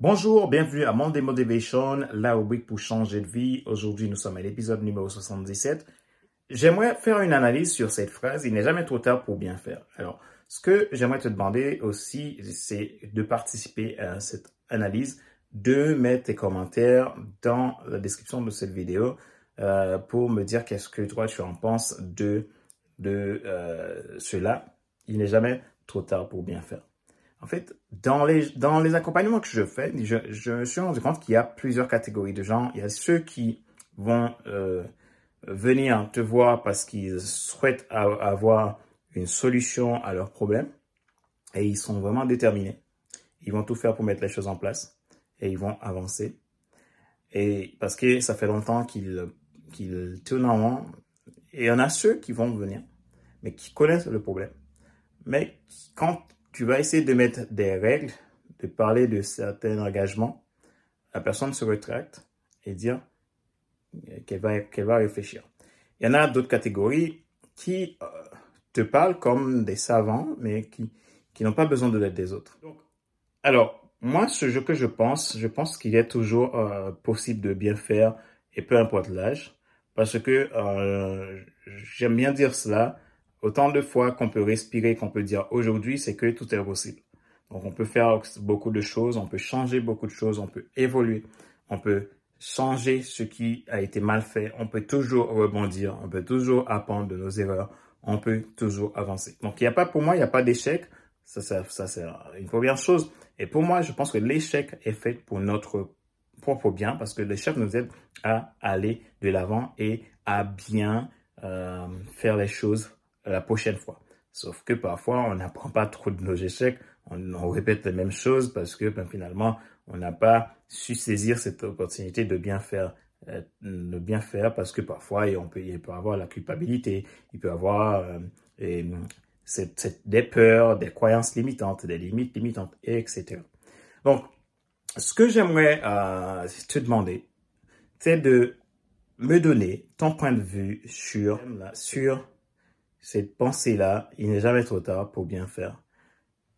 Bonjour, bienvenue à Monday Motivation, la rubrique pour changer de vie. Aujourd'hui, nous sommes à l'épisode numéro 77. J'aimerais faire une analyse sur cette phrase, il n'est jamais trop tard pour bien faire. Alors, ce que j'aimerais te demander aussi, c'est de participer à cette analyse, de mettre tes commentaires dans la description de cette vidéo euh, pour me dire qu'est-ce que toi tu en penses de, de euh, cela. Il n'est jamais trop tard pour bien faire. En fait, dans les, dans les accompagnements que je fais, je, je me suis rendu compte qu'il y a plusieurs catégories de gens. Il y a ceux qui vont euh, venir te voir parce qu'ils souhaitent avoir une solution à leurs problèmes et ils sont vraiment déterminés. Ils vont tout faire pour mettre les choses en place et ils vont avancer. Et parce que ça fait longtemps qu'ils qu'ils tournent en rond. Et il y en a ceux qui vont venir, mais qui connaissent le problème. Mais quand tu vas essayer de mettre des règles, de parler de certains engagements, la personne se rétracte et dire qu'elle va, qu'elle va réfléchir. Il y en a d'autres catégories qui euh, te parlent comme des savants, mais qui, qui n'ont pas besoin de l'aide des autres. alors, moi, ce que je pense, je pense qu'il est toujours euh, possible de bien faire, et peu importe l'âge, parce que euh, j'aime bien dire cela, Autant de fois qu'on peut respirer, qu'on peut dire aujourd'hui, c'est que tout est possible. Donc on peut faire beaucoup de choses, on peut changer beaucoup de choses, on peut évoluer, on peut changer ce qui a été mal fait, on peut toujours rebondir, on peut toujours apprendre de nos erreurs, on peut toujours avancer. Donc il n'y a pas, pour moi, il n'y a pas d'échec. Ça, ça, c'est une première chose. Et pour moi, je pense que l'échec est fait pour notre propre bien parce que l'échec nous aide à aller de l'avant et à bien euh, faire les choses la prochaine fois. Sauf que parfois, on n'apprend pas trop de nos échecs, on, répète les mêmes choses parce que ben, finalement, on n'a pas su saisir cette opportunité de bien faire, euh, de bien faire parce que parfois, on peut, il peut avoir la culpabilité, il peut avoir euh, des peurs, des croyances limitantes, des limites limitantes, etc. Donc, ce que j'aimerais euh, te demander, c'est de me donner ton point de vue sur, sur cette pensée-là, il n'est jamais trop tard pour bien faire.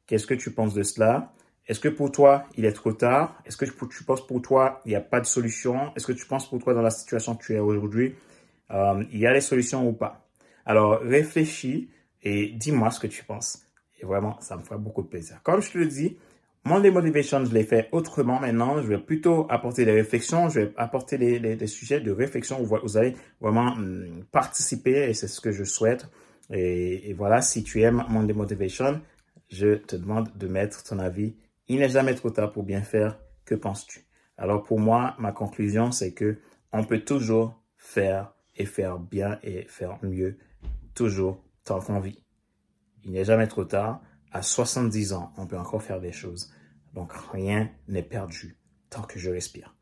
Qu'est-ce que tu penses de cela? Est-ce que pour toi, il est trop tard? Est-ce que tu penses pour toi, il n'y a pas de solution? Est-ce que tu penses pour toi, dans la situation que tu es aujourd'hui, euh, il y a des solutions ou pas? Alors, réfléchis et dis-moi ce que tu penses. Et vraiment, ça me fera beaucoup de plaisir. Comme je te le dis, mon Motivation, je l'ai fait autrement maintenant. Je vais plutôt apporter des réflexions, je vais apporter des, sujets de réflexion où vous allez vraiment hum, participer et c'est ce que je souhaite. Et, voilà, si tu aimes mon Motivation, je te demande de mettre ton avis. Il n'est jamais trop tard pour bien faire. Que penses-tu? Alors pour moi, ma conclusion, c'est que on peut toujours faire et faire bien et faire mieux, toujours tant qu'on vit. Il n'est jamais trop tard. À 70 ans, on peut encore faire des choses. Donc rien n'est perdu tant que je respire.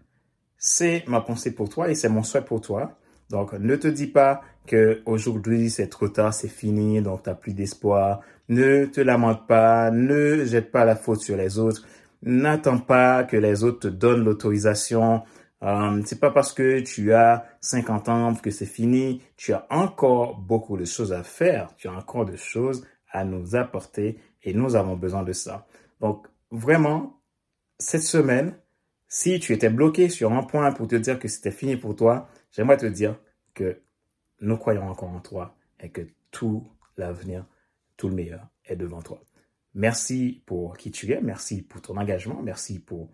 C'est ma pensée pour toi et c'est mon souhait pour toi. Donc, ne te dis pas que aujourd'hui c'est trop tard, c'est fini, donc tu n'as plus d'espoir. Ne te lamente pas, ne jette pas la faute sur les autres. N'attends pas que les autres te donnent l'autorisation. Euh, c'est pas parce que tu as 50 ans que c'est fini. Tu as encore beaucoup de choses à faire. Tu as encore des choses à nous apporter et nous avons besoin de ça. Donc, vraiment, cette semaine, si tu étais bloqué sur un point pour te dire que c'était fini pour toi, j'aimerais te dire que nous croyons encore en toi et que tout l'avenir, tout le meilleur est devant toi. Merci pour qui tu es, merci pour ton engagement, merci pour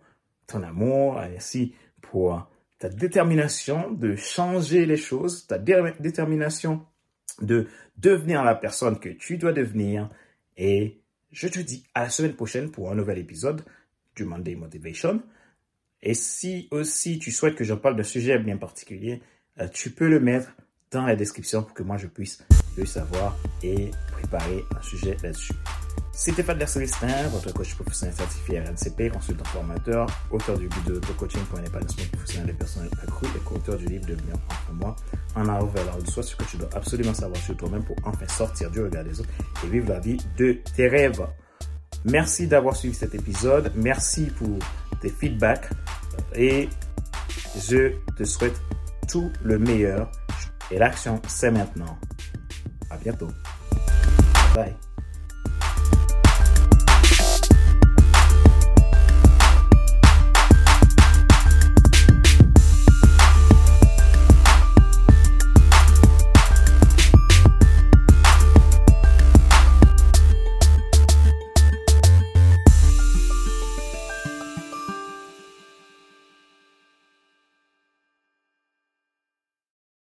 ton amour, merci pour ta détermination de changer les choses, ta détermination de devenir la personne que tu dois devenir. Et je te dis à la semaine prochaine pour un nouvel épisode du Monday Motivation. Et si aussi tu souhaites que je parle d'un sujet bien particulier, euh, tu peux le mettre dans la description pour que moi je puisse le savoir et préparer un sujet là-dessus. C'était Fadler Célestin, votre coach professionnel certifié RNCP, consultant formateur, auteur du guide de coaching pour un épanouissement professionnel des personnels accru et co-auteur du livre Devenir pour moi, en arrivant vers la de soi, ce que tu dois absolument savoir sur toi-même pour enfin sortir du regard des autres et vivre la vie de tes rêves. Merci d'avoir suivi cet épisode. Merci pour tes feedbacks et je te souhaite tout le meilleur. Et l'action, c'est maintenant. À bientôt. Bye.